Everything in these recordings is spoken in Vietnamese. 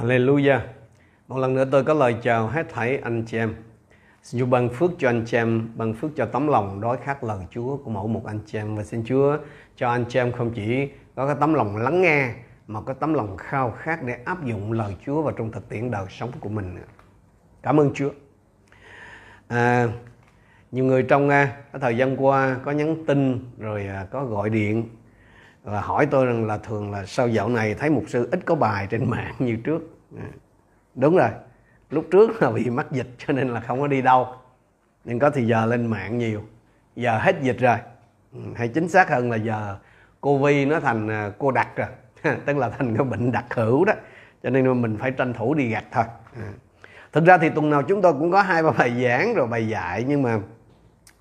Hallelujah. Một lần nữa tôi có lời chào hết thảy anh chị em. Xin Chúa ban phước cho anh chị em, ban phước cho tấm lòng đói khát lời Chúa của mỗi một anh chị em và xin Chúa cho anh chị em không chỉ có cái tấm lòng lắng nghe mà có tấm lòng khao khát để áp dụng lời Chúa vào trong thực tiễn đời sống của mình. Cảm ơn Chúa. À, nhiều người trong à, cái thời gian qua có nhắn tin rồi à, có gọi điện và hỏi tôi rằng là thường là sau dạo này thấy mục sư ít có bài trên mạng như trước? À, đúng rồi. Lúc trước là bị mắc dịch cho nên là không có đi đâu. Nhưng có thì giờ lên mạng nhiều. Giờ hết dịch rồi. Ừ, hay chính xác hơn là giờ covid nó thành à, cô đặc rồi. Tức là thành cái bệnh đặc hữu đó. Cho nên mình phải tranh thủ đi gặt thôi. À, thực ra thì tuần nào chúng tôi cũng có hai ba bài giảng rồi bài dạy, nhưng mà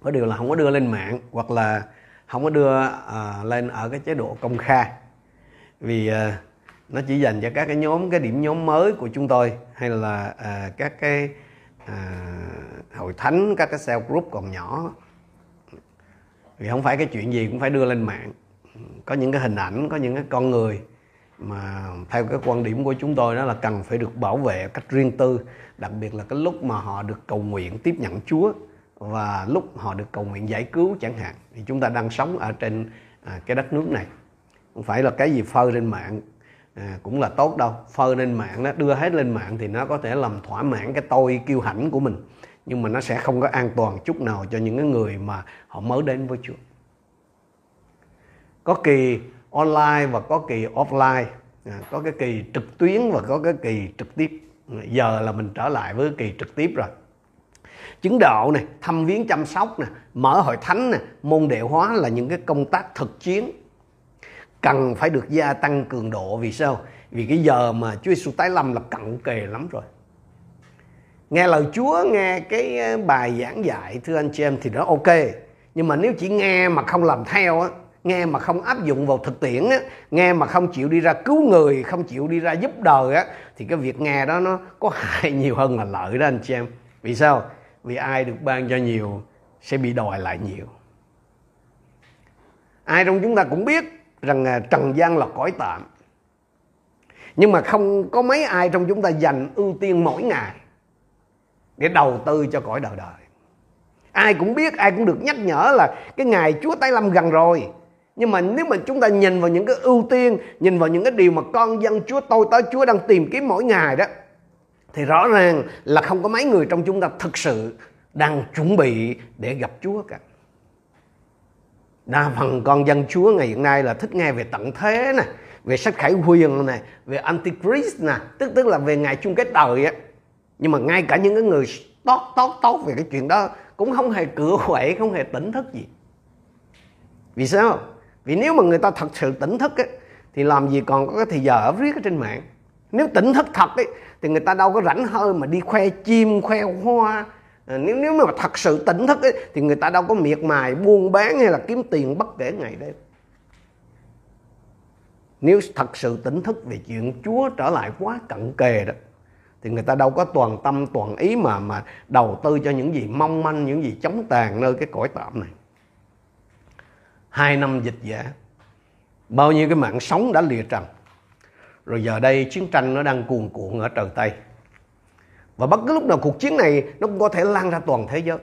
có điều là không có đưa lên mạng, hoặc là không có đưa uh, lên ở cái chế độ công khai. Vì uh, nó chỉ dành cho các cái nhóm cái điểm nhóm mới của chúng tôi hay là uh, các cái uh, hội thánh các cái cell group còn nhỏ. Vì không phải cái chuyện gì cũng phải đưa lên mạng. Có những cái hình ảnh có những cái con người mà theo cái quan điểm của chúng tôi đó là cần phải được bảo vệ cách riêng tư đặc biệt là cái lúc mà họ được cầu nguyện tiếp nhận Chúa và lúc họ được cầu nguyện giải cứu chẳng hạn thì chúng ta đang sống ở trên à, cái đất nước này. Không phải là cái gì phơi lên mạng à, cũng là tốt đâu. Phơi lên mạng đó đưa hết lên mạng thì nó có thể làm thỏa mãn cái tôi kiêu hãnh của mình. Nhưng mà nó sẽ không có an toàn chút nào cho những cái người mà họ mới đến với Chúa. Có kỳ online và có kỳ offline. À, có cái kỳ trực tuyến và có cái kỳ trực tiếp. Giờ là mình trở lại với kỳ trực tiếp rồi chứng độ này thăm viếng chăm sóc này, mở hội thánh này, môn đệ hóa là những cái công tác thực chiến. Cần phải được gia tăng cường độ vì sao? Vì cái giờ mà Chúa Giêsu tái lâm là cận kề lắm rồi. Nghe lời Chúa nghe cái ờ, bài giảng dạy thưa anh chị em thì nó ok. Nhưng mà nếu chỉ nghe mà không làm theo á nghe mà không áp dụng vào thực tiễn á nghe mà không chịu đi ra cứu người không chịu đi ra giúp đời á thì cái việc nghe đó nó có hại nhiều hơn là lợi đó anh chị em. Vì sao? Vì ai được ban cho nhiều, sẽ bị đòi lại nhiều. Ai trong chúng ta cũng biết rằng à, trần gian là cõi tạm. Nhưng mà không có mấy ai trong chúng ta dành ưu tiên mỗi ngày để đầu tư cho cõi đời đời. Ai cũng biết, ai cũng được nhắc nhở là cái ngày chúa tái lâm gần rồi. Nhưng mà nếu mà chúng ta nhìn vào những cái ưu tiên, nhìn vào những cái điều mà con dân chúa, tôi tới chúa đang tìm kiếm mỗi ngày đó thì rõ ràng là không có mấy người trong chúng ta thực sự đang chuẩn bị để gặp Chúa cả. Đa phần con dân Chúa ngày hiện nay là thích nghe về tận thế nè, về sách khải huyền nè, về Antichrist nè, tức tức là về ngày chung kết đời á. Nhưng mà ngay cả những cái người tốt tốt tốt về cái chuyện đó cũng không hề cửa quậy, không hề tỉnh thức gì. Vì sao? Vì nếu mà người ta thật sự tỉnh thức á, thì làm gì còn có cái thời giờ ở viết ở trên mạng. Nếu tỉnh thức thật ấy, thì người ta đâu có rảnh hơi mà đi khoe chim khoe hoa. À, nếu nếu mà thật sự tỉnh thức ấy, thì người ta đâu có miệt mài buôn bán hay là kiếm tiền bất kể ngày đêm. Nếu thật sự tỉnh thức về chuyện Chúa trở lại quá cận kề đó thì người ta đâu có toàn tâm toàn ý mà mà đầu tư cho những gì mong manh những gì chống tàn nơi cái cõi tạm này. Hai năm dịch giả bao nhiêu cái mạng sống đã lìa trần rồi giờ đây chiến tranh nó đang cuồn cuộn ở trời Tây. Và bất cứ lúc nào cuộc chiến này nó cũng có thể lan ra toàn thế giới.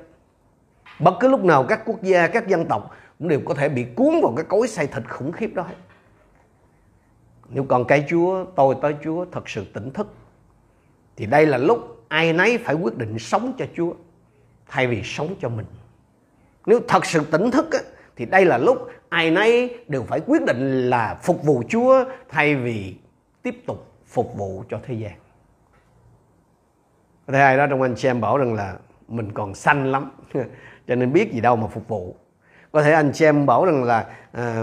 Bất cứ lúc nào các quốc gia các dân tộc cũng đều có thể bị cuốn vào cái cối xay thịt khủng khiếp đó nếu còn cái Chúa tôi tới Chúa thật sự tỉnh thức thì đây là lúc ai nấy phải quyết định sống cho Chúa thay vì sống cho mình. Nếu thật sự tỉnh thức á, thì đây là lúc ai nấy đều phải quyết định là phục vụ Chúa thay vì tiếp tục phục vụ cho thế gian. Có thể ai đó trong anh xem bảo rằng là mình còn xanh lắm cho nên biết gì đâu mà phục vụ. Có thể anh xem bảo rằng là à,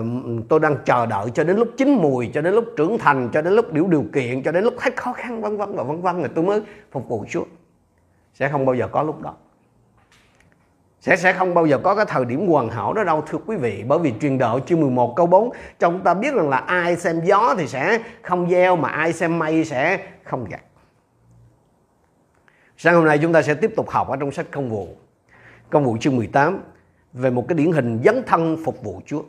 tôi đang chờ đợi cho đến lúc chín mùi cho đến lúc trưởng thành cho đến lúc đủ điều kiện cho đến lúc hết khó khăn vân vân và vân vân rồi tôi mới phục vụ Chúa. Sẽ không bao giờ có lúc đó sẽ sẽ không bao giờ có cái thời điểm hoàn hảo đó đâu, thưa quý vị. Bởi vì truyền đạo chương 11 câu 4 cho chúng ta biết rằng là ai xem gió thì sẽ không gieo, mà ai xem mây sẽ không gặt. Sáng hôm nay chúng ta sẽ tiếp tục học ở trong sách công vụ. Công vụ chương 18 về một cái điển hình dấn thân phục vụ Chúa.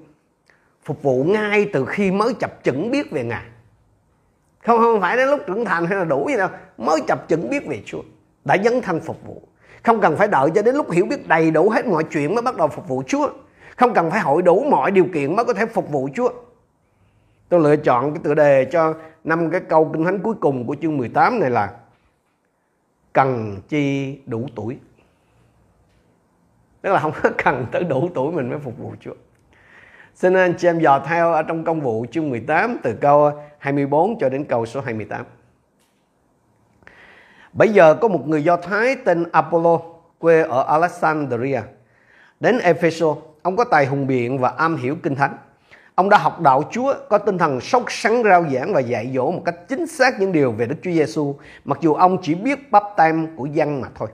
Phục vụ ngay từ khi mới chập chững biết về Ngài. Không không phải đến lúc trưởng thành hay là đủ gì đâu. Mới chập chững biết về Chúa. Đã dấn thân phục vụ không cần phải đợi cho đến lúc hiểu biết đầy đủ hết mọi chuyện mới bắt đầu phục vụ Chúa. Không cần phải hội đủ mọi điều kiện mới có thể phục vụ Chúa. Tôi lựa chọn cái tựa đề cho năm cái câu kinh thánh cuối cùng của chương 18 này là cần chi đủ tuổi? Tức là không có cần tới đủ tuổi mình mới phục vụ Chúa. Xin anh chị em dò theo ở trong công vụ chương 18 từ câu 24 cho đến câu số 28. Bây giờ có một người Do Thái tên Apollo quê ở Alexandria đến Ephesus. Ông có tài hùng biện và am hiểu kinh thánh. Ông đã học đạo Chúa, có tinh thần sốc sắn rao giảng và dạy dỗ một cách chính xác những điều về Đức Chúa Giêsu, mặc dù ông chỉ biết bắp tem của dân mà thôi.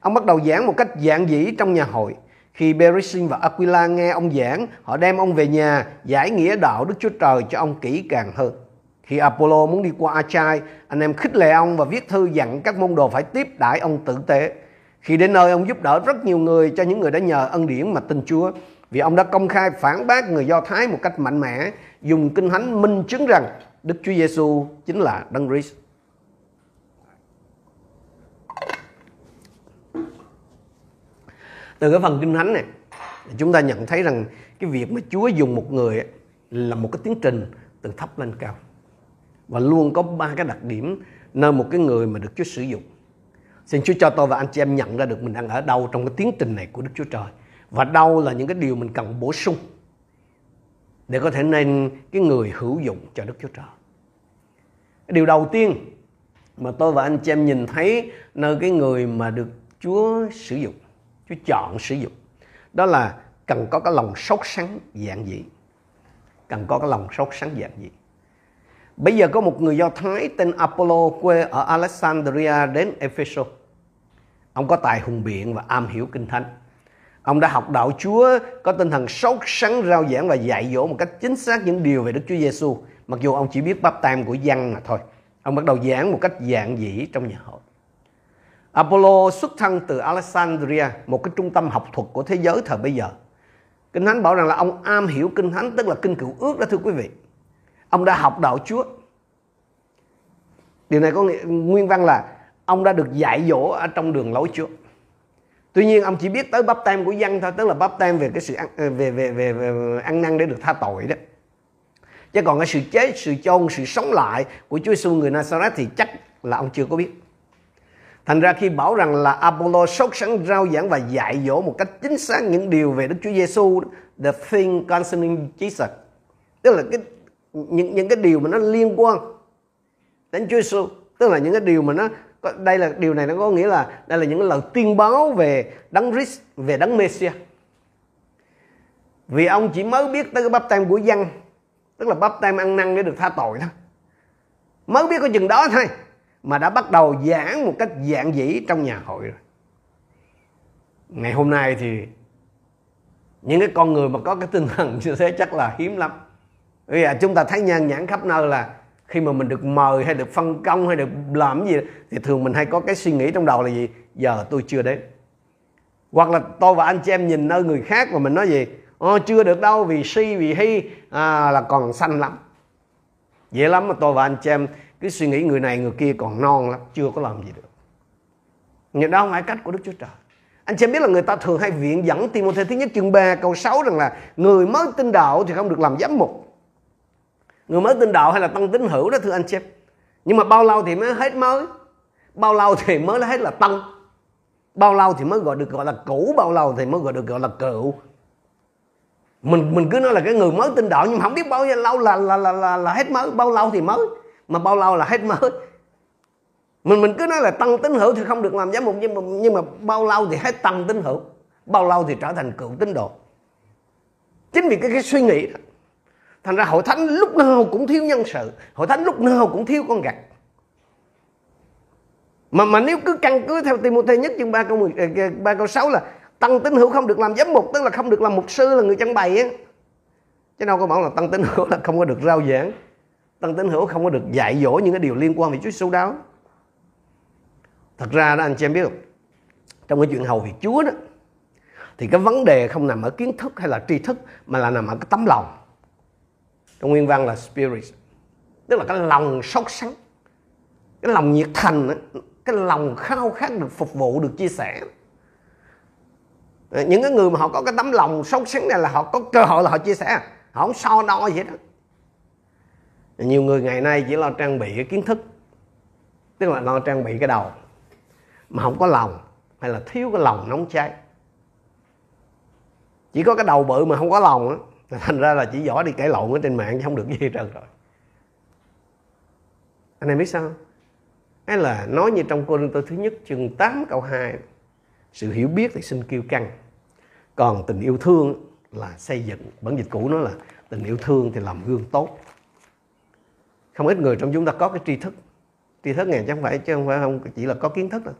Ông bắt đầu giảng một cách giản dĩ trong nhà hội. Khi Berisin và Aquila nghe ông giảng, họ đem ông về nhà giải nghĩa đạo Đức Chúa Trời cho ông kỹ càng hơn. Khi Apollo muốn đi qua Achai, anh em khích lệ ông và viết thư dặn các môn đồ phải tiếp đãi ông tử tế. Khi đến nơi, ông giúp đỡ rất nhiều người cho những người đã nhờ ân điển mà tin Chúa. Vì ông đã công khai phản bác người Do Thái một cách mạnh mẽ, dùng kinh thánh minh chứng rằng Đức Chúa Giêsu chính là Đấng Christ. Từ cái phần kinh thánh này, chúng ta nhận thấy rằng cái việc mà Chúa dùng một người là một cái tiến trình từ thấp lên cao và luôn có ba cái đặc điểm nơi một cái người mà được Chúa sử dụng. Xin Chúa cho tôi và anh chị em nhận ra được mình đang ở đâu trong cái tiến trình này của Đức Chúa Trời và đâu là những cái điều mình cần bổ sung để có thể nên cái người hữu dụng cho Đức Chúa Trời. Cái điều đầu tiên mà tôi và anh chị em nhìn thấy nơi cái người mà được Chúa sử dụng, Chúa chọn sử dụng, đó là cần có cái lòng sốt sắng dạng dị. Cần có cái lòng sốt sắng dạng dị. Bây giờ có một người Do Thái tên Apollo quê ở Alexandria đến Ephesus. Ông có tài hùng biện và am hiểu kinh thánh. Ông đã học đạo Chúa, có tinh thần sốt sắng rao giảng và dạy dỗ một cách chính xác những điều về Đức Chúa Giêsu, mặc dù ông chỉ biết báp tam của dân mà thôi. Ông bắt đầu giảng một cách dạng dĩ trong nhà hội. Apollo xuất thân từ Alexandria, một cái trung tâm học thuật của thế giới thời bây giờ. Kinh Thánh bảo rằng là ông am hiểu Kinh Thánh, tức là Kinh Cựu Ước đó thưa quý vị. Ông đã học đạo Chúa. Điều này có nghĩa, nguyên văn là ông đã được dạy dỗ ở trong đường lối Chúa. Tuy nhiên ông chỉ biết tới bắp tem của dân thôi, tức là bắp tem về cái sự ăn, ờ, về, về, về, về ăn năn để được tha tội đó. Chứ còn cái sự chết, sự chôn, sự sống lại của Chúa Giêsu người Nazareth thì chắc là ông chưa có biết. Thành ra khi bảo rằng là Apollo sốt sắng rao giảng và dạy dỗ một cách chính xác những điều về Đức Chúa Giêsu, the thing concerning Jesus. Tức là cái những những cái điều mà nó liên quan đến Chúa Giêsu, tức là những cái điều mà nó đây là điều này nó có nghĩa là đây là những lời tiên báo về đấng Christ, về đấng Messia. Vì ông chỉ mới biết tới cái bắp tem của dân, tức là bắp tem ăn năn để được tha tội thôi. Mới biết có chừng đó thôi mà đã bắt đầu giảng một cách dạng dĩ trong nhà hội rồi. Ngày hôm nay thì những cái con người mà có cái tinh thần như thế chắc là hiếm lắm. Bây giờ chúng ta thấy nhan nhãn khắp nơi là khi mà mình được mời hay được phân công hay được làm gì thì thường mình hay có cái suy nghĩ trong đầu là gì? Giờ tôi chưa đến. Hoặc là tôi và anh chị em nhìn nơi người khác mà mình nói gì? Ồ, chưa được đâu vì si vì hy à, là còn xanh lắm. Dễ lắm mà tôi và anh chị em cứ suy nghĩ người này người kia còn non lắm chưa có làm gì được. Nhưng đó không phải cách của Đức Chúa Trời. Anh chị em biết là người ta thường hay viện dẫn Timothée thứ nhất chương 3 câu 6 rằng là người mới tin đạo thì không được làm giám mục người mới tin đạo hay là tăng tín hữu đó thưa anh chị nhưng mà bao lâu thì mới hết mới? Bao lâu thì mới hết là tăng? Bao lâu thì mới gọi được gọi là cũ? Bao lâu thì mới gọi được gọi là cựu? Mình mình cứ nói là cái người mới tin đạo nhưng mà không biết bao nhiêu lâu là là là là, là hết mới. Bao lâu thì mới? Mà bao lâu là hết mới? Mình mình cứ nói là tăng tín hữu thì không được làm giám mục nhưng mà nhưng mà bao lâu thì hết tăng tín hữu? Bao lâu thì trở thành cựu tín đồ? Chính vì cái cái suy nghĩ đó thành ra hội thánh lúc nào cũng thiếu nhân sự hội thánh lúc nào cũng thiếu con gặt mà mà nếu cứ căn cứ theo Timothy nhất chương 3 câu 10, 3 ờ, ờ, câu 6 là tăng tín hữu không được làm giám mục tức là không được làm mục sư là người trang bày á. Chứ đâu có bảo là tăng tín hữu là không có được rao giảng. Tăng tín hữu không có được dạy dỗ những cái điều liên quan về Chúa Giêsu đó. Thật ra đó anh chị em biết không? Trong cái chuyện hầu việc Chúa đó thì cái vấn đề không nằm ở kiến thức hay là tri thức mà là nằm ở cái tấm lòng trong nguyên văn là spirit. Tức là cái lòng sốt sắng, cái lòng nhiệt thành cái lòng khao khát được phục vụ, được chia sẻ. Những cái người mà họ có cái tấm lòng sốt sắng này là họ có cơ hội là họ chia sẻ. Họ không so đo gì đó nhiều người ngày nay chỉ lo trang bị cái kiến thức, tức là lo trang bị cái đầu, mà không có lòng, hay là thiếu cái lòng nóng cháy. Chỉ có cái đầu bự mà không có lòng á. thành ra là chỉ giỏi đi cãi lộn ở trên mạng chứ không được gì hết trơn rồi. Anh em biết sao hay là nói như trong cô tôi thứ nhất, chương 8 câu 2 sự hiểu biết thì xin kêu căng, còn tình yêu thương là xây dựng. Bản dịch cũ nó là tình yêu thương thì làm gương tốt. Không ít người trong chúng ta có cái tri thức. Tri thức này chứ không phải, chứ không phải không chỉ là có kiến thức đâu.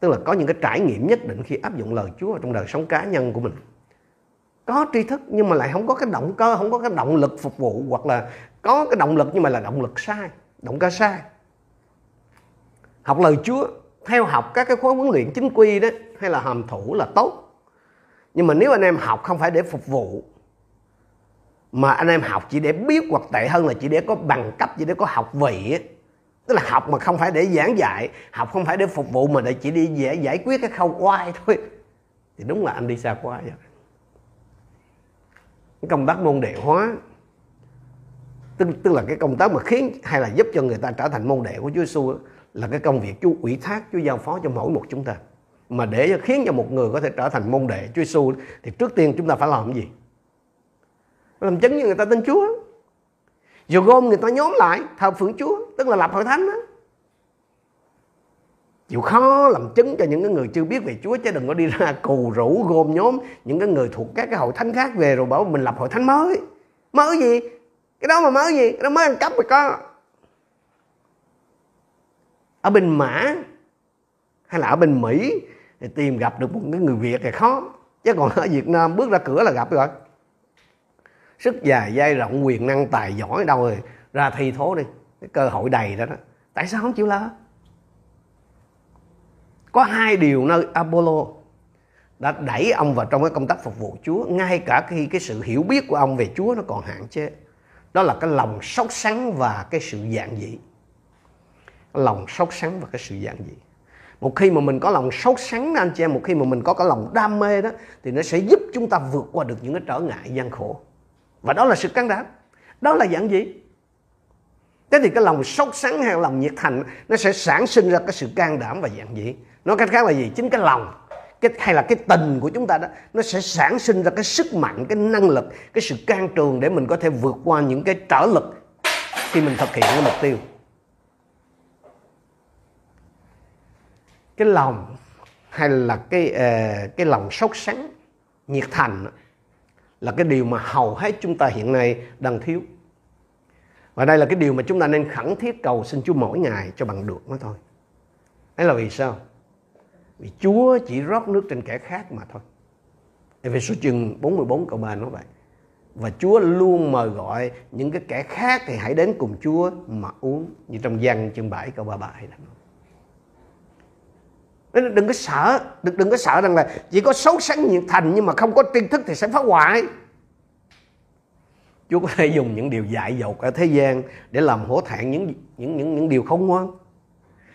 Tức là có những cái trải nghiệm nhất định khi áp dụng lời Chúa trong đời sống cá nhân của mình có tri thức nhưng mà lại không có cái động cơ không có cái động lực phục vụ hoặc là có cái động lực nhưng mà là động lực sai động cơ sai. Học lời Chúa theo học các cái khóa huấn luyện chính quy đó hay là hàm thủ là tốt. Nhưng mà nếu anh em học không phải để phục vụ mà anh em học chỉ để biết hoặc tệ hơn là chỉ để có bằng cấp chỉ để có học vị tức là học mà không phải để giảng dạy học không phải để phục vụ mà để chỉ đi giải, giải quyết cái khâu oai thôi. Thì đúng là anh đi xa quá rồi công tác môn đệ hóa. Tức, tức là cái công tác mà khiến hay là giúp cho người ta trở thành môn đệ của Chúa Giêsu là cái công việc Chúa ủy thác Chúa giao phó cho mỗi một chúng ta. Mà để khiến cho một người có thể trở thành môn đệ Chúa Giêsu thì trước tiên chúng ta phải làm cái gì? Làm chứng cho người ta tin Chúa. Rồi gom người ta nhóm lại thờ phượng Chúa tức là lập hội thánh đó chịu khó làm chứng cho những cái người chưa biết về Chúa chứ đừng có đi ra cù rủ gom nhóm những cái người thuộc các cái hội thánh khác về rồi bảo mình lập hội thánh mới. Mới gì? Cái đó mà mới gì? Cái đó mới ăn cắp rồi có. Ở bên mã hay là ở bên mỹ thì tìm gặp được một cái người việt thì khó. Chứ còn ở việt nam bước ra cửa là gặp rồi. Sức dài dai rộng, quyền năng tài giỏi đâu rồi. Ra thi thố đi. Cái cơ hội đầy đó đó. Tại sao không chịu lo? Có hai điều nơi Apollo đã đẩy ông vào trong cái công tác phục vụ Chúa, ngay cả khi cái sự hiểu biết của ông về Chúa nó còn hạn chế. Đó là cái lòng sốt sắng và cái sự dạng dị. Lòng sốt sắng và cái sự dạng dị. Một khi mà mình có lòng sốt sắng anh chị em, một khi mà mình có cái lòng đam mê đó, thì nó sẽ giúp chúng ta vượt qua được những cái trở ngại gian khổ. Và đó là sự can đảm. Đó là dạng gì thế thì cái lòng sốt sắng hay lòng nhiệt thành, nó sẽ sản sinh ra cái sự can đảm và dạng dị nói cách khác là gì? Chính cái lòng, cái, hay là cái tình của chúng ta đó, nó sẽ sản sinh ra cái sức mạnh, cái năng lực, cái sự can trường để mình có thể vượt qua những cái trở lực khi mình thực hiện cái mục tiêu. Cái lòng hay là cái ờ, cái lòng sốt sắng, nhiệt thành là cái điều mà hầu hết chúng ta hiện nay đang thiếu. Và đây là cái điều mà chúng ta nên khẩn thiết cầu xin Chúa mỗi ngày cho bằng được nó thôi. Đấy là vì sao? Vì Chúa chỉ rót nước trên kẻ khác mà thôi. Ephesos chương 44 câu 3 nói vậy. Và Chúa luôn mời gọi những cái kẻ khác thì hãy đến cùng Chúa mà uống. Như trong văn chương 7 câu 33 hay là nên đừng có sợ đừng, đừng có sợ rằng là chỉ có xấu sáng nhiệt thành nhưng mà không có tri thức thì sẽ phá hoại. Chúa có thể dùng những điều dại dột ở thế gian để làm hổ thẹn những những những những điều không ngoan.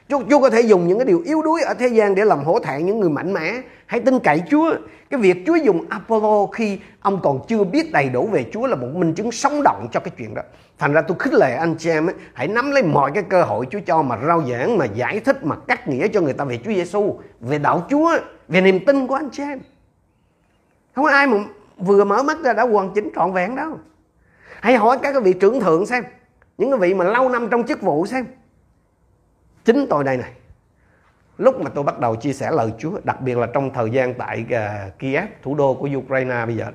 Chúa, Chúa có thể dùng những cái điều yếu đuối ở thế gian để làm hổ thẹn những người mạnh mẽ. Hãy tin cậy Chúa. Cái việc Chúa dùng Apollo khi ông còn chưa biết đầy đủ về Chúa là một minh chứng sống động cho cái chuyện đó. Thành ra tôi khích lệ anh chị em ấy, hãy nắm lấy mọi cái cơ hội Chúa cho mà rao giảng, mà giải thích, mà cắt nghĩa cho người ta về Chúa Giêsu, về đạo Chúa, về niềm tin của anh chị em. Không có ai mà vừa mở mắt ra đã hoàn chỉnh trọn vẹn đâu. Hãy hỏi các cái vị trưởng thượng xem, những cái vị mà lâu năm trong chức vụ xem chính tôi đây này. Lúc mà tôi bắt đầu chia sẻ lời Chúa đặc biệt là trong thời gian tại uh, Kiev thủ đô của Ukraine bây giờ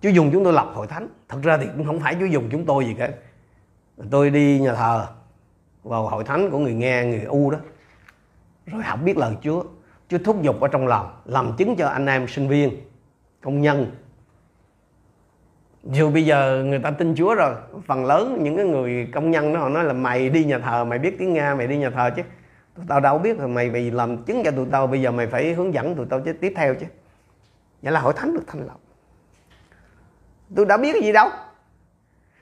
Chúa dùng chúng tôi lập hội thánh. Thật ra thì cũng không phải Chúa dùng chúng tôi gì cả. Tôi đi nhà thờ vào hội thánh của người nghe người U đó. Rồi học biết lời Chúa. Chúa thúc giục ở trong lòng làm chứng cho anh em sinh viên công nhân dù bây giờ người ta tin Chúa rồi, phần lớn những cái người công nhân đó họ nói là mày đi nhà thờ, mày biết tiếng Nga, mày đi nhà thờ chứ. Tụi tao đâu biết rồi mày vì làm chứng cho tụi tao, bây giờ mày phải hướng dẫn tụi tao chứ, tiếp theo chứ. Vậy là hội thánh được thành lập tôi đã biết cái gì đâu.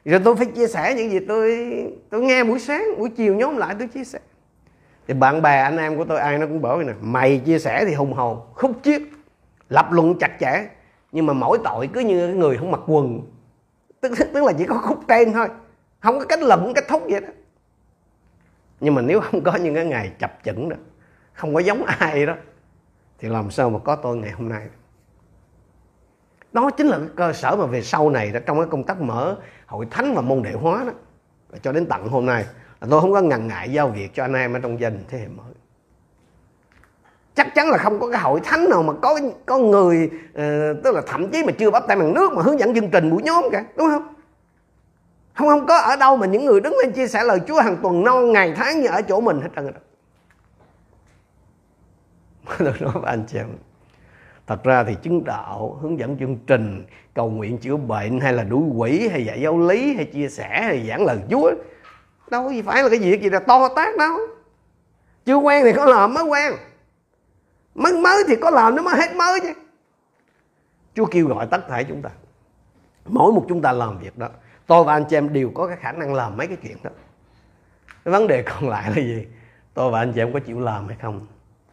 Rồi tôi phải chia sẻ những gì tôi tôi nghe buổi sáng, buổi chiều nhóm lại tôi chia sẻ. Thì bạn bè, anh em của tôi, ai nó cũng bảo nè, mày chia sẻ thì hùng hồn, khúc chiết, lập luận chặt chẽ, nhưng mà mỗi tội cứ như cái người không mặc quần tức, tức là chỉ có khúc trên thôi. Không có cách luận cách thúc vậy đó. Nhưng mà nếu không có những cái ngày chập chững đó không có giống ai đó thì làm sao mà có tôi ngày hôm nay? Đó chính là cái cơ sở mà về sau này đó trong cái công tác mở hội thánh và môn đệ hóa đó. Và cho đến tận hôm nay là tôi không có ngần ngại giao việc cho anh em ở trong gia đình thế hệ mới chắc chắn là không có cái hội thánh nào mà có có người uh, tức là thậm chí mà chưa bắt tay bằng nước mà hướng dẫn chương trình buổi nhóm cả đúng không? Không không có ở đâu mà những người đứng lên chia sẻ lời Chúa hàng tuần non ngày tháng như ở chỗ mình hết trơn rồi. Tôi nói với anh chị em thật ra thì chứng đạo hướng dẫn chương trình cầu nguyện chữa bệnh hay là đuổi quỷ hay dạy giáo lý hay chia sẻ hay giảng lời Chúa đâu gì phải là cái việc gì là to tát đâu. Chưa quen thì có làm mới quen mới mới thì có làm nó mới hết mới chứ. Chúa kêu gọi tất cả chúng ta. Mỗi một chúng ta làm việc đó tôi và anh chị em đều có cái khả năng làm mấy cái chuyện đó. Cái vấn đề còn lại là gì? Tôi và anh chị em có chịu làm hay không?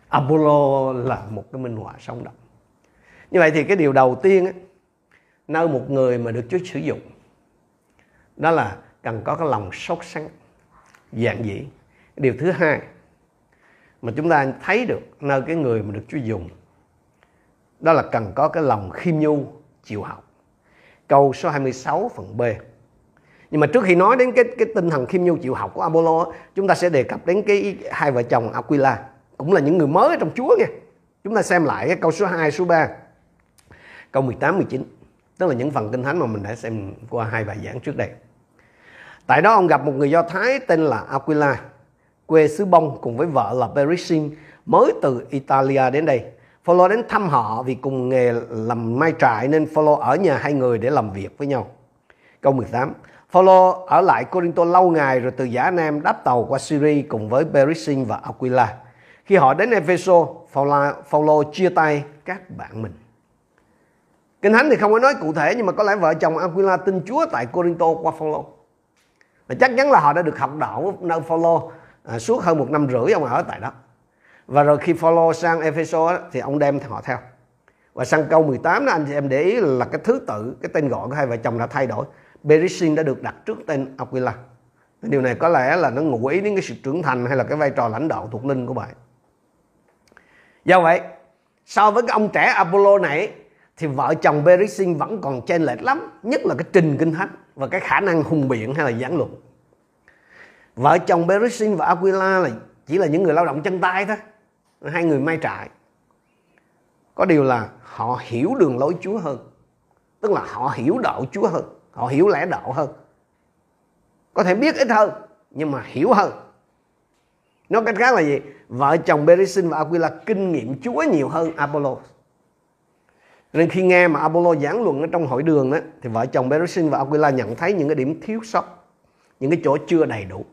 Apollo là một cái minh họa sống động. Như vậy thì cái điều đầu tiên á, nơi một người mà được Chúa sử dụng đó là cần có cái lòng sốt sắng giản dị. Điều thứ hai mà chúng ta thấy được nơi cái người mà được Chúa dùng. Đó là cần có cái lòng khiêm nhu, chịu học. Câu số 26 phần B. Nhưng mà trước khi nói đến cái cái tinh thần khiêm nhu, chịu học của Apollo chúng ta sẽ đề cập đến cái hai vợ chồng Aquila, cũng là những người mới trong Chúa nha. Chúng ta xem lại cái câu số 2 số 3 câu 18 19 tức là những phần kinh thánh mà mình đã xem qua hai bài giảng trước đây. Tại đó ông gặp một người Do Thái tên là Aquila quê xứ Bông cùng với vợ là Berisin mới từ Italia đến đây Phaolô đến thăm họ vì cùng nghề làm mai trại nên Phaolô ở nhà hai người để làm việc với nhau. Câu 18. Phaolô ở lại Corinto lâu ngày rồi từ Giả Nam đáp tàu qua Syria cùng với Berisin và Aquila. Khi họ đến Epheso, Phaolô chia tay các bạn mình. Kinh Thánh thì không có nói cụ thể nhưng mà có lẽ vợ chồng Aquila tin Chúa tại Corinto qua Phaolô. Và chắc chắn là họ đã được học đạo nơi Phaolô à, suốt hơn một năm rưỡi ông ở tại đó. Và rồi khi follow sang Epheso thì ông đem họ theo. Và sang câu 18 đó anh chị em để ý là cái thứ tự, cái tên gọi của hai vợ chồng đã thay đổi. Berisin đã được đặt trước tên Aquila. Điều này có lẽ là nó ngụ ý đến cái sự trưởng thành hay là cái vai trò lãnh đạo thuộc linh của bạn. Do vậy, so với cái ông trẻ Apollo này thì vợ chồng Berisin vẫn còn chênh lệch lắm, nhất là cái trình kinh thánh và cái khả năng hùng biện hay là giảng luận. Vợ chồng Berisin và Aquila là chỉ là những người lao động chân tay thôi, hai người may trại. Có điều là họ hiểu đường lối Chúa hơn, tức là họ hiểu đạo Chúa hơn, họ hiểu lẽ đạo hơn. Có thể biết ít hơn nhưng mà hiểu hơn. Nói cách khác là gì? Vợ chồng Berisin và Aquila kinh nghiệm Chúa nhiều hơn Apollo. Nên khi nghe mà Apollo giảng luận ở trong hội đường đó, thì vợ chồng Berisin và Aquila nhận thấy những cái điểm thiếu sót, những cái chỗ chưa đầy đủ.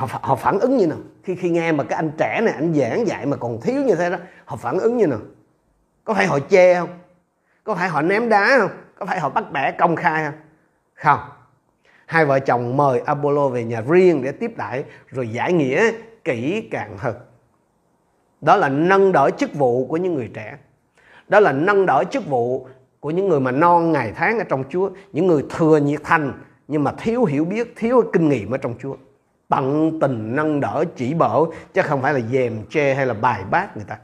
Họ, họ phản ứng như nào? Khi khi nghe mà cái anh trẻ này anh giảng dạy mà còn thiếu như thế đó, họ phản ứng như nào? Có phải họ chê không? Có phải họ ném đá không? Có phải họ bắt bẻ công khai không? Không. Hai vợ chồng mời Apollo về nhà riêng để tiếp đãi rồi giải nghĩa kỹ càng hơn. Đó là nâng đỡ chức vụ của những người trẻ đó là nâng đỡ chức vụ của những người mà non ngày tháng ở trong Chúa những người thừa nhiệt thành nhưng mà thiếu hiểu biết thiếu kinh nghiệm ở trong Chúa tận tình nâng đỡ chỉ bảo chứ không phải là dèm chê hay là bài bác người ta.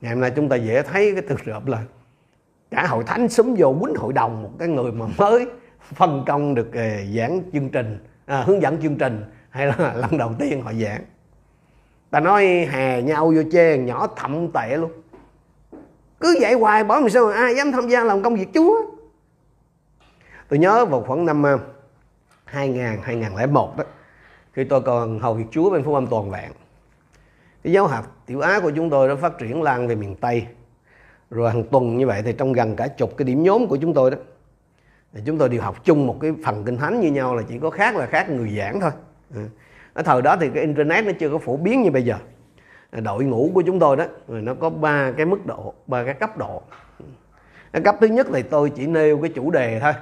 Ngày hôm nay chúng ta dễ thấy cái thực hợp là cả hội thánh súng vô quýnh hội đồng một cái người mà mới phân công được ờ, giảng chương trình à, hướng dẫn chương trình hay là lần đầu tiên họ giảng. Ta nói hè nhau vô chê nhỏ thậm tệ luôn. Cứ vậy hoài bỏ mình sao ai dám tham gia làm công việc Chúa? Tôi nhớ vào khoảng năm ờ, 2000 2001 đó khi tôi còn hầu việc Chúa bên phúc âm toàn vẹn. Cái giáo hạt tiểu á của chúng tôi đã phát triển lan về miền Tây. Rồi hàng tuần như vậy thì trong gần cả chục cái điểm nhóm của chúng tôi đó, thì chúng tôi đều học chung một cái phần kinh thánh như nhau là chỉ có khác là khác người giảng thôi. Ừ. Ở thời đó thì cái internet nó chưa có phổ biến như bây giờ. À, đội ngũ của chúng tôi đó, rồi nó có ba cái mức độ, ba cái cấp độ. Cái cấp thứ nhất thì tôi chỉ nêu cái chủ đề thôi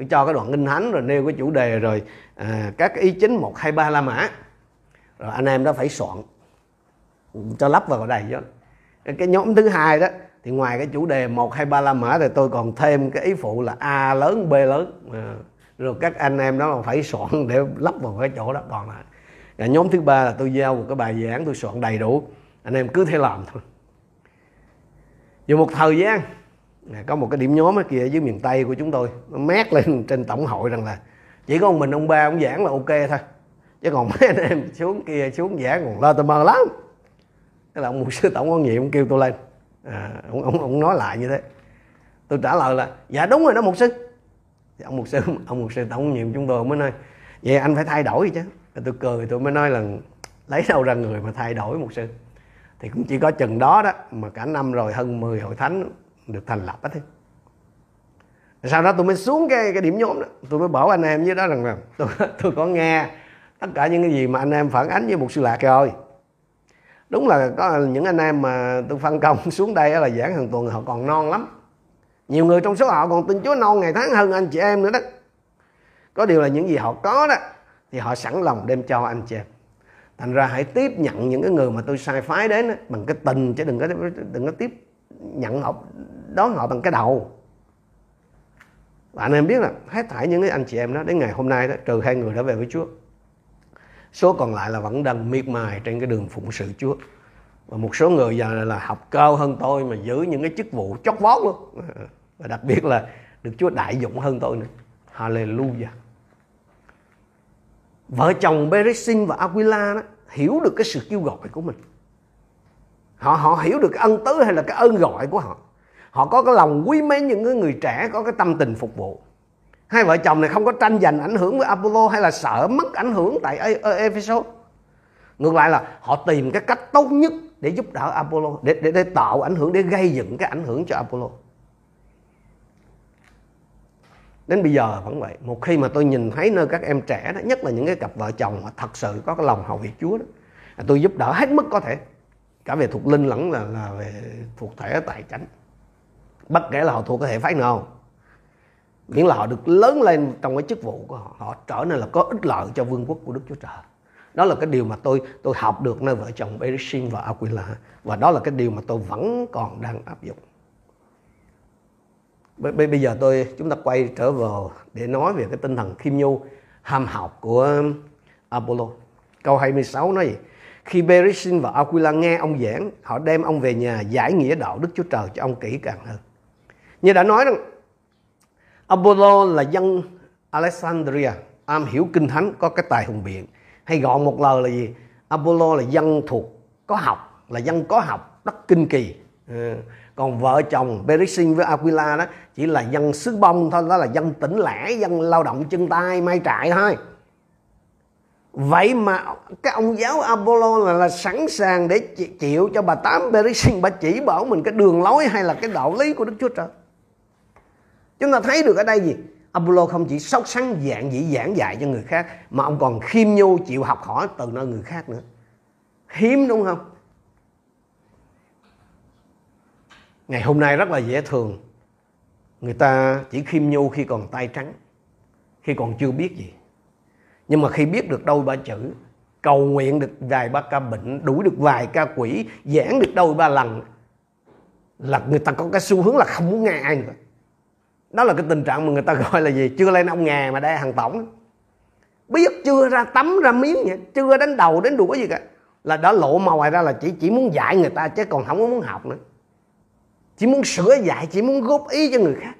tôi cho cái đoạn kinh thánh rồi nêu cái chủ đề rồi à, các ý chính một hai ba la mã. Rồi anh em đó phải soạn cho lắp vào đây chứ. Cái nhóm thứ hai đó thì ngoài cái chủ đề một hai ba la mã thì tôi còn thêm cái ý phụ là a lớn b lớn. À, rồi các anh em đó phải soạn để lắp vào cái chỗ đó. Còn lại và nhóm thứ ba là tôi giao một cái bài giảng tôi soạn đầy đủ. Anh em cứ thế làm thôi. Dù một thời gian có một cái điểm nhóm ở kia dưới miền tây của chúng tôi nó mét lên trên tổng hội rằng là chỉ có một mình ông ba ông giảng là ok thôi. Chứ còn mấy anh em xuống kia xuống giảng còn lo tơ mơ lắm. Thế là ông mục sư tổng quan nhiệm kêu tôi lên. À, ông, ông, ông nói lại như thế. Tôi trả lời là dạ đúng rồi đó mục sư. Thì ông mục sư ông mục sư tổng nhiệm chúng tôi mới nói vậy anh phải thay đổi chứ. Tôi cười tôi mới nói là lấy đâu ra người mà thay đổi mục sư? Thì cũng chỉ có chừng đó đó mà cả năm rồi hơn 10 hội thánh được thành lập hết sau đó tôi mới xuống cái cái điểm nhóm đó. Tôi mới bảo anh em với đó rằng là tôi tôi có nghe tất cả những cái gì mà anh em phản ánh với một sư lạc rồi. Đúng là có những anh em mà tôi phân công xuống đây là giảng hàng tuần họ còn non lắm. Nhiều người trong số họ còn tin Chúa non ngày tháng hơn anh chị em nữa đó. Có điều là những gì họ có đó thì họ sẵn lòng đem cho anh chị em. Thành ra hãy tiếp nhận những cái người mà tôi sai phái đến đó, bằng cái tình chứ đừng có đừng có tiếp nhận họ đón họ bằng cái đầu. Và anh em biết là hết thảy những cái anh chị em đó đến ngày hôm nay đó, trừ hai người đã về với Chúa. Số còn lại là vẫn đang miệt mài trên cái đường phụng sự Chúa. Và một số người giờ là học cao hơn tôi mà giữ những cái chức vụ chót vót luôn. Và đặc biệt là được Chúa đại dụng hơn tôi nữa. Hallelujah. Vợ chồng Beresin và Aquila đó, hiểu được cái sự kêu gọi của mình họ họ hiểu được cái ân tứ hay là cái ơn gọi của họ. Họ có cái lòng quý mến những cái người trẻ có cái tâm tình phục vụ. Hai vợ chồng này không có tranh giành ảnh hưởng với Apollo hay là sợ mất ảnh hưởng tại e-, e-, Ephesus ngược lại là họ tìm cái cách tốt nhất để giúp đỡ Apollo để, để, để tạo ảnh hưởng để gây dựng cái ảnh hưởng cho Apollo. Đến bây giờ vẫn vậy. Một khi mà tôi nhìn thấy nơi các em trẻ đó nhất là những cái cặp vợ chồng mà thật sự có cái lòng hầu việc Chúa đó tôi giúp đỡ hết mức có thể cả về thuộc linh lẫn là là về thuộc thể, tài chánh. Bất kể là họ thuộc cái hệ phái nào, miễn là họ được lớn lên trong cái chức vụ của họ họ trở nên là có ích lợi cho vương quốc của Đức Chúa Trời. Đó là cái điều mà tôi tôi học được nơi vợ chồng Beresin và Aquila. Và đó là cái điều mà tôi vẫn còn đang áp dụng. Bây giờ tôi, chúng ta quay trở vào để nói về cái tinh thần khiêm nhu, ham học của Apollo. Câu 26 nói gì? Khi Berishin và Aquila nghe ông giảng, họ đem ông về nhà giải nghĩa đạo Đức Chúa Trời cho ông kỹ càng hơn. Như đã nói rằng, Apollo là dân Alexandria, am hiểu kinh thánh, có cái tài hùng biện. Hay gọn một lời là gì? Apollo là dân thuộc có học, là dân có học đất kinh kỳ. Ừ. còn vợ chồng Berishin với Aquila đó, chỉ là dân xứ bông thôi, đó là dân tỉnh lẻ, dân lao động chân tay may trại thôi vậy mà cái ông giáo Apollo là, là sẵn sàng để chịu cho bà tám Berisin bà chỉ bảo mình cái đường lối hay là cái đạo lý của Đức Chúa Trời. Chúng ta thấy được ở đây gì? Apollo không chỉ sốc sắng dạng dĩ giảng dạy cho người khác mà ông còn khiêm nhu chịu học hỏi từ nơi người khác nữa. Hiếm đúng không? Ngày hôm nay rất là dễ thường người ta chỉ khiêm nhu khi còn tay trắng khi còn chưa biết gì nhưng mà khi biết được đôi ba chữ, cầu nguyện được vài ba ca bệnh, đuổi được vài ca quỷ, giảng được đôi ba lần, là người ta có cái xu hướng là không muốn nghe ai nữa. Đó là cái tình trạng mà người ta gọi là gì? Chưa lên ông nghề mà đây hàng tổng. Biết chưa ra tắm, ra miếng vậy? Chưa đánh đầu đến đuổi gì cả. Là đã lộ màu ra là chỉ chỉ muốn dạy người ta, chứ còn không có muốn học nữa. Chỉ muốn sửa dạy, chỉ muốn góp ý cho người khác.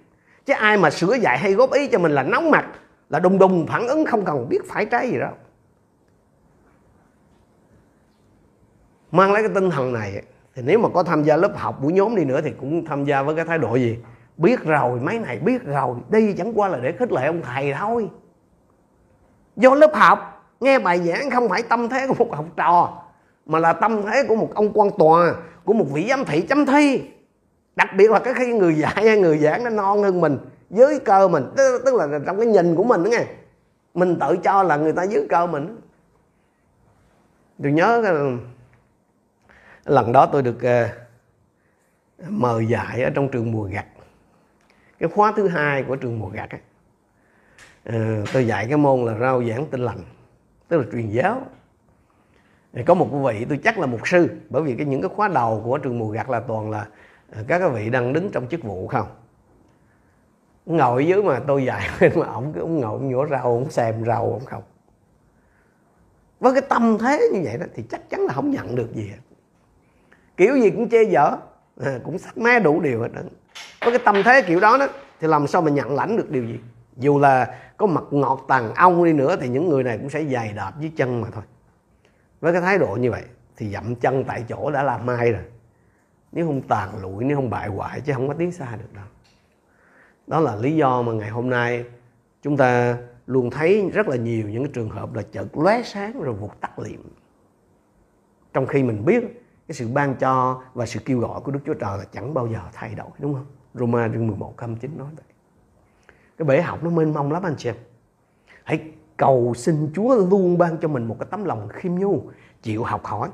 Chứ ai mà sửa dạy hay góp ý cho mình là nóng mặt là đùng đùng phản ứng không cần biết phải trái gì đâu. Mang lấy cái tinh thần này, thì nếu mà có tham gia lớp học buổi nhóm đi nữa thì cũng tham gia với cái thái độ gì? Biết rồi, mấy này biết rồi, đi chẳng qua là để khích lệ ông thầy thôi. Do lớp học, nghe bài giảng không phải tâm thế của một học trò, mà là tâm thế của một ông quan tòa, của một vị giám thị chấm thi. Đặc biệt là cái khi người dạy hay người giảng nó non hơn mình dưới cơ mình. Tức, tức là trong cái nhìn của mình đó nghe. Mình tự cho là người ta dưới cơ mình. Tôi nhớ ừ, lần đó tôi được uh, mời dạy ở trong trường mùa gặt. Cái khóa thứ hai của trường mùa gặt ấy, ờ, tôi dạy cái môn là rao giảng tinh lành tức là truyền giáo. Có một vị tôi chắc là mục sư bởi vì cái những cái khóa đầu của trường mùa gặt là toàn là ờ, các cái vị đang đứng trong chức vụ không? Ngồi dưới mà tôi dạy mà ổng cứ ông ngồi ông nhổ rau ông xem rau ông không. Với cái tâm thế như vậy đó thì chắc chắn là không nhận được gì hết. Kiểu gì cũng chê dở à, cũng sách mé đủ điều hết đó. với cái tâm thế kiểu đó đó thì làm sao mà nhận lãnh được điều gì? Dù là có mặt ngọt tàn ong đi nữa thì những người này cũng sẽ dày đạp dưới chân mà thôi. Với cái thái độ như vậy thì dậm chân tại chỗ đã là mai rồi. Nếu không tàn lụi nếu không bại hoại chứ không có tiến xa được đâu đó là lý do mà ngày hôm nay chúng ta luôn thấy rất là nhiều những cái trường hợp là chợt lóe sáng rồi vụt tắt liệm trong khi mình biết cái sự ban cho và sự kêu gọi của Đức Chúa Trời là chẳng bao giờ thay đổi đúng không? Roma chương 11 câu 9 nói vậy. Cái bể học nó mênh mông lắm anh chị em. Hãy cầu xin Chúa luôn ban cho mình một cái tấm lòng khiêm nhu, chịu học hỏi.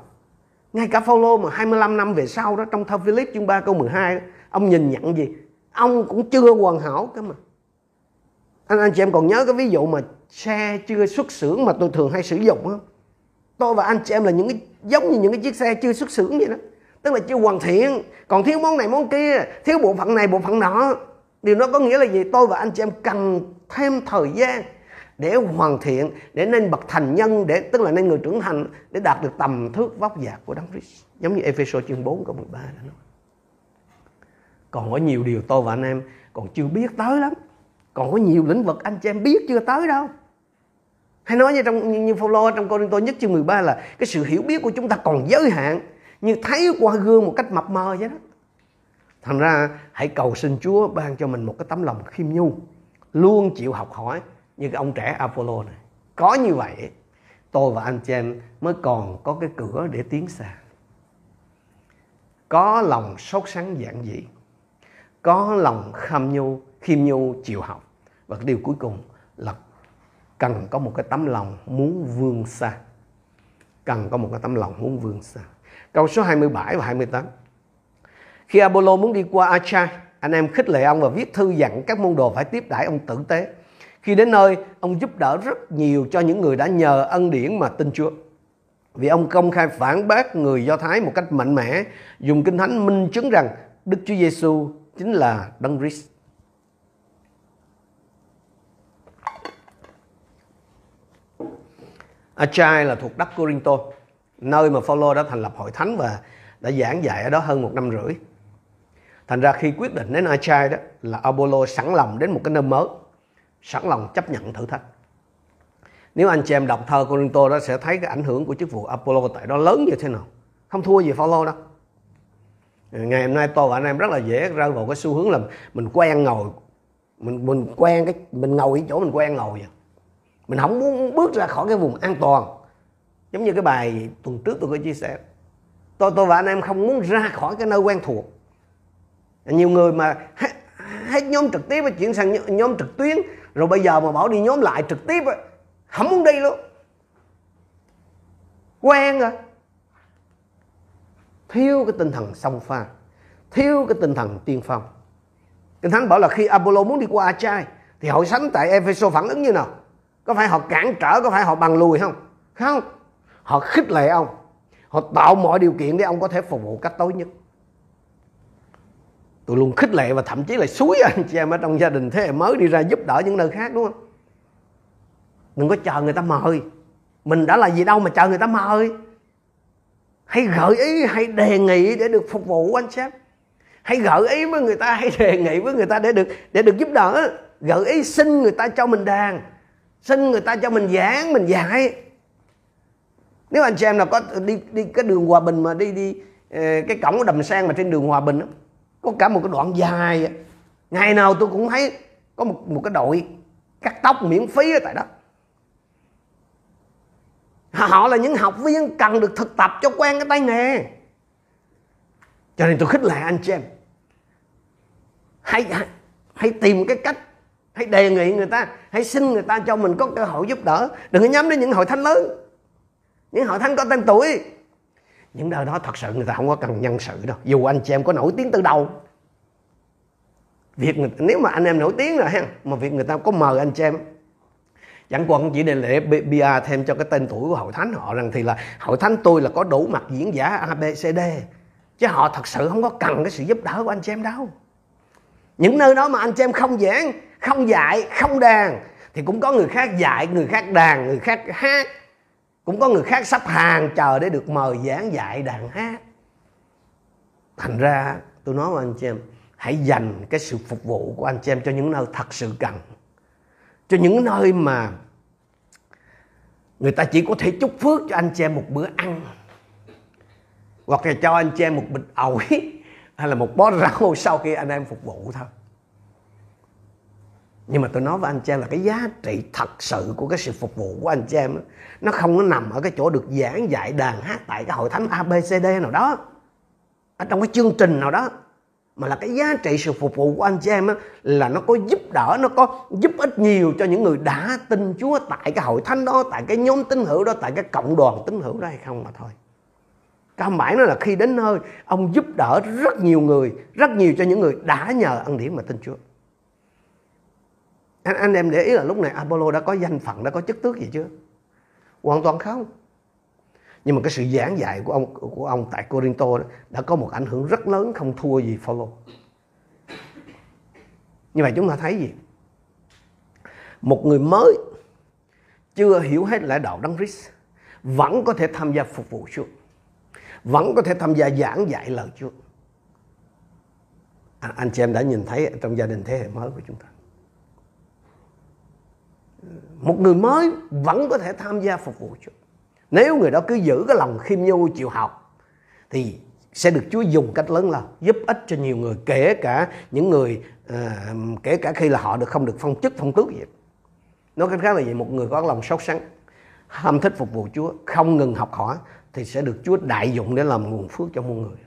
Ngay cả Phaolô mà 25 năm về sau đó trong thơ Philip chương 3 câu 12 ông nhìn nhận gì? Ông cũng chưa hoàn hảo cơ mà. Anh anh chị em còn nhớ cái ví dụ mà xe chưa xuất xưởng mà tôi thường hay sử dụng không? Tôi và anh chị em là những cái giống như những cái chiếc xe chưa xuất xưởng vậy đó. Tức là chưa hoàn thiện, còn thiếu món này món kia, thiếu bộ phận này bộ phận nọ. Điều đó có nghĩa là gì? Tôi và anh chị em cần thêm thời gian để hoàn thiện để nên bậc thành nhân để tức là nên người trưởng thành để đạt được tầm thước vóc dạc của Đấng Christ giống như Ephesos chương 4 câu 13 đã nói còn có nhiều điều tôi và anh em còn chưa biết tới lắm. Còn có nhiều lĩnh vực anh chị em biết chưa tới đâu. Hay nói như trong như, như Phaolô trong Cô tôi nhất chương 13 là cái sự hiểu biết của chúng ta còn giới hạn như thấy qua gương một cách mập mờ vậy đó. Thành ra hãy cầu xin Chúa ban cho mình một cái tấm lòng khiêm nhu luôn chịu học hỏi như cái ông trẻ Apollo này. Có như vậy tôi và anh chị em mới còn có cái cửa để tiến xa. Có lòng sốt sắng giản dị có lòng kham nhu khiêm nhu chịu học. Và cái điều cuối cùng là cần có một cái tấm lòng muốn vươn xa. Cần có một cái tấm lòng muốn vươn xa. Câu số 27 và 28 khi Apollo muốn đi qua Achai anh em khích lệ ông và viết thư dặn các môn đồ phải tiếp đãi ông tử tế. Khi đến nơi, ông giúp đỡ rất nhiều cho những người đã nhờ ân điển mà tin Chúa. Vì ông công khai phản bác người Do Thái một cách mạnh mẽ, dùng kinh thánh minh chứng rằng Đức Chúa Giêsu chính là Đấng Christ. Achai là thuộc đất Corinto, nơi mà Phaolô đã thành lập hội thánh và đã giảng dạy ở đó hơn một năm rưỡi. Thành ra khi quyết định đến Achai đó là Apollo sẵn lòng đến một cái nơi mới sẵn lòng chấp nhận thử thách nếu anh chị em đọc thơ Corinto đó sẽ thấy cái ảnh hưởng của chức vụ Apollo tại đó lớn như thế nào không thua gì Phaolô đâu ngày hôm nay tôi và anh em rất là dễ rơi vào cái xu hướng là mình quen ngồi. Mình mình quen cái mình ngồi ở chỗ mình quen ngồi vậy mình không muốn bước ra khỏi cái vùng an toàn. Giống như cái bài tuần trước tôi có chia sẻ. Tôi tôi và anh em không muốn ra khỏi cái nơi quen thuộc. Nhiều người mà hết, hết nhóm trực tiếp và chuyển sang nhóm trực tuyến rồi bây giờ mà bảo đi nhóm lại trực tiếp không muốn đi luôn. Quen rồi thiếu cái tinh thần song pha. Thiếu cái tinh thần tiên phong. Kinh thánh bảo là khi apollo muốn đi qua achai thì hội thánh tại epheso phản ứng như nào? Có phải họ cản trở, có phải họ bằng lùi không? Không. Họ khích lệ ông. Họ tạo mọi điều kiện để ông có thể phục vụ cách tối nhất. Tôi luôn khích lệ và thậm chí là suối anh chị em ở trong gia đình thế hệ mới đi ra giúp đỡ những nơi khác, đúng không? Đừng có chờ người ta mời. Mình đã là gì đâu mà chờ người ta mời hãy gợi ý hãy đề nghị để được phục vụ anh sếp. Hãy gợi ý với người ta hãy đề nghị với người ta để được để được giúp đỡ. Gợi ý xin người ta cho mình đàn xin người ta cho mình giảng mình dạy. Nếu anh chị em nào có đi đi cái đường hòa bình mà đi đi ờ, cái cổng đầm sen mà trên đường hòa bình đó, có cả một cái đoạn dài ngày nào tôi cũng thấy có một một cái đội cắt tóc miễn phí ở tại đó họ là những học viên cần được thực tập cho quen cái tay nghề. Cho nên tôi khích lệ anh chị em. Hãy, hãy hãy tìm cái cách hãy đề nghị người ta hãy xin người ta cho mình có cơ hội giúp đỡ. Đừng có nhắm đến những hội thánh lớn. Những hội thánh có tên tuổi. Những đời đó thật sự người ta không có cần nhân sự đâu. Dù anh chị em có nổi tiếng từ đầu. Việc người, nếu mà anh em nổi tiếng rồi ha mà việc người ta có mời anh chị em chẳng qua chỉ để lễ bia thêm cho cái tên tuổi của hội thánh họ rằng thì là hội thánh tôi là có đủ mặt diễn giả abcd chứ họ thật sự không có cần cái sự giúp đỡ của anh chị em đâu. Những nơi đó mà anh chị em không giảng, không dạy, không đàn, thì cũng có người khác dạy, người khác đàn, người khác hát. Cũng có người khác sắp hàng chờ để được mời giảng dạy, đàn hát. Thành ra, tôi nói với anh chị em, hãy dành cái sự phục vụ của anh chị em cho những nơi thật sự cần cho những nơi mà người ta chỉ có thể chúc phước cho anh chị em một bữa ăn, hoặc là cho anh chị em một bịch ổi hay là một bó rau sau khi anh em phục vụ thôi. Nhưng mà tôi nói với anh chị em là cái giá trị thật sự của cái sự phục vụ của anh chị em nó không có nằm ở cái chỗ được giảng dạy, đàn hát tại cái hội thánh ABCD nào đó, ở trong cái chương trình nào đó mà là cái giá trị sự phục vụ của anh chị em á, là nó có giúp đỡ nó có giúp ích nhiều cho những người đã tin Chúa tại cái hội thánh đó tại cái nhóm tín hữu đó tại cái cộng đoàn tín hữu đó hay không mà thôi. Cam bản nó là khi đến nơi ông giúp đỡ rất nhiều người rất nhiều cho những người đã nhờ ân điển mà tin Chúa. Anh, anh em để ý là lúc này Apollo đã có danh phận đã có chức tước gì chưa? Hoàn toàn không nhưng mà cái sự giảng dạy của ông của ông tại Corinto đã có một ảnh hưởng rất lớn không thua gì Phaolô. Như vậy chúng ta thấy gì? Một người mới chưa hiểu hết lẽ đạo Đấng Christ vẫn có thể tham gia phục vụ Chúa. Vẫn có thể tham gia giảng dạy lời Chúa. À, anh chị em đã nhìn thấy trong gia đình thế hệ mới của chúng ta. Một người mới vẫn có thể tham gia phục vụ Chúa. Nếu người đó cứ giữ cái lòng khiêm nhu chịu học thì sẽ được Chúa dùng cách lớn lao giúp ích cho nhiều người kể cả những người à, kể cả khi là họ được không được phong chức phong tước gì. Nói cách khác là gì? Một người có lòng sốt sắng ham thích phục vụ Chúa không ngừng học hỏi thì sẽ được Chúa đại dụng để làm nguồn phước cho muôn người.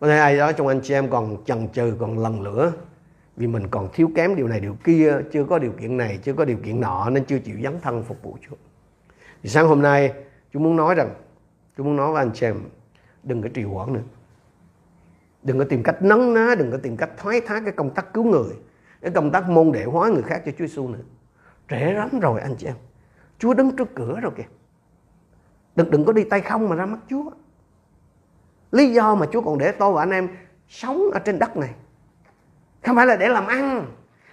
Có thể ai đó trong anh chị em còn chần chừ còn lần lửa vì mình còn thiếu kém điều này điều kia chưa có điều kiện này chưa có điều kiện nọ nên chưa chịu dấn thân phục vụ Chúa thì sáng hôm nay chúng muốn nói rằng chúng muốn nói với anh chị em, đừng có trì hoãn nữa. Đừng có tìm cách nấn ná, đừng có tìm cách thoái thác cái công tác cứu người, cái công tác môn đệ hóa người khác cho Chúa Giêsu nữa. Trễ lắm rồi, anh chị em. Chúa đứng trước cửa rồi kìa. Đừng đừng có đi tay không mà ra mắt Chúa. Lý do mà Chúa còn để tôi và anh em sống ở trên đất này, không phải là để làm ăn,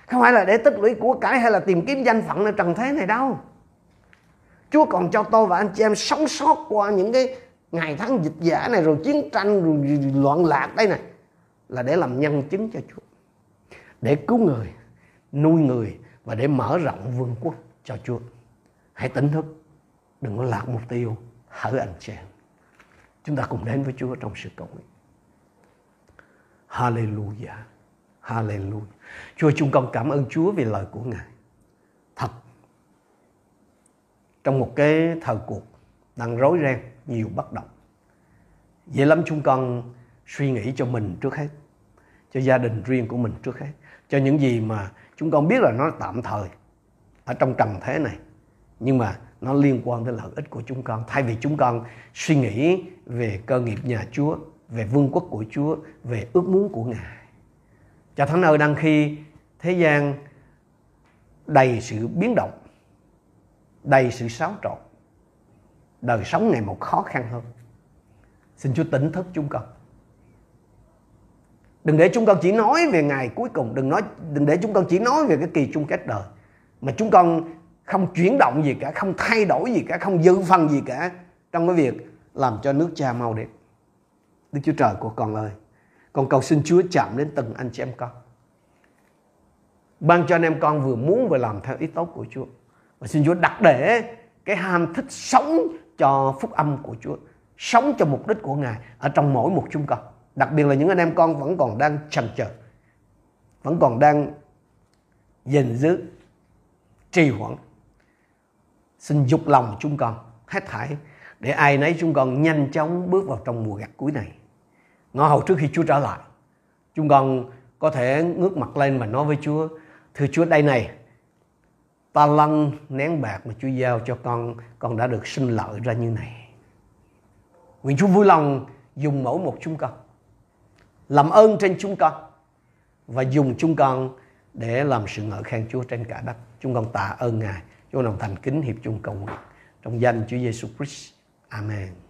không phải là để tích lũy của cải hay là tìm kiếm danh phận ở trần thế này đâu. Chúa còn cho tôi và anh chị em sống sót qua những cái ngày tháng dịch giả này, rồi chiến tranh, rồi loạn lạc đây này, là để làm nhân chứng cho Chúa, để cứu người, nuôi người và để mở rộng vương quốc cho Chúa. Hãy tỉnh thức, đừng có lạc mục tiêu, hỡi anh chị em. Chúng ta cùng đến với Chúa trong sự cầu nguyện. Hallelujah Hallelujah. Chúa chúng con cảm ơn Chúa vì lời của Ngài thật trong một cái thời cuộc đang rối ren, nhiều bất động vậy lắm chúng con suy nghĩ cho mình trước hết, cho gia đình riêng của mình trước hết, cho những gì mà chúng con biết là nó tạm thời ở trong trần thế này, nhưng mà nó liên quan tới lợi ích của chúng con. Thay vì chúng con suy nghĩ về cơ nghiệp nhà Chúa, về vương quốc của Chúa, về ước muốn của Ngài. Cho thánh ơi, đang khi thế gian đầy sự biến động đầy sự xáo trộn. Đời sống ngày một khó khăn hơn. Xin chúa tỉnh thức chúng con. Đừng để chúng con chỉ nói về ngày cuối cùng. Đừng nói, đừng để chúng con chỉ nói về cái kỳ chung kết đời. Mà chúng con không chuyển động gì cả, không thay đổi gì cả, không dư phần gì cả trong cái việc làm cho nước cha mau đẹp đức chúa trời của con ơi, con cầu xin chúa chạm đến từng anh chị em con. Ban cho anh em con vừa muốn vừa làm theo ý tốt của chúa và xin Chúa đặt để cái ham thích sống cho phúc âm của Chúa, sống cho mục đích của Ngài ở trong mỗi một chúng con. Đặc biệt là những anh em con vẫn còn đang chần chờ, vẫn còn đang gìn giữ, trì hoãn. Xin dục lòng chúng con hết thảy để ai nấy chúng con nhanh chóng bước vào trong mùa gặt cuối này. Ngõ hầu trước khi Chúa trở lại, chúng con có thể ngước mặt lên và nói với Chúa, thưa Chúa đây này, ta lăn nén bạc mà Chúa giao cho con, con đã được sinh lợi ra như này. Nguyện Chúa vui lòng dùng mẫu một chúng con, làm ơn trên chúng con, và dùng chúng con để làm sự ngợi khen Chúa trên cả đất. Chúng con tạ ơn Ngài. Chúng con thành kính hiệp chung cầu nguyện trong danh Chúa Giêsu Christ. Amen.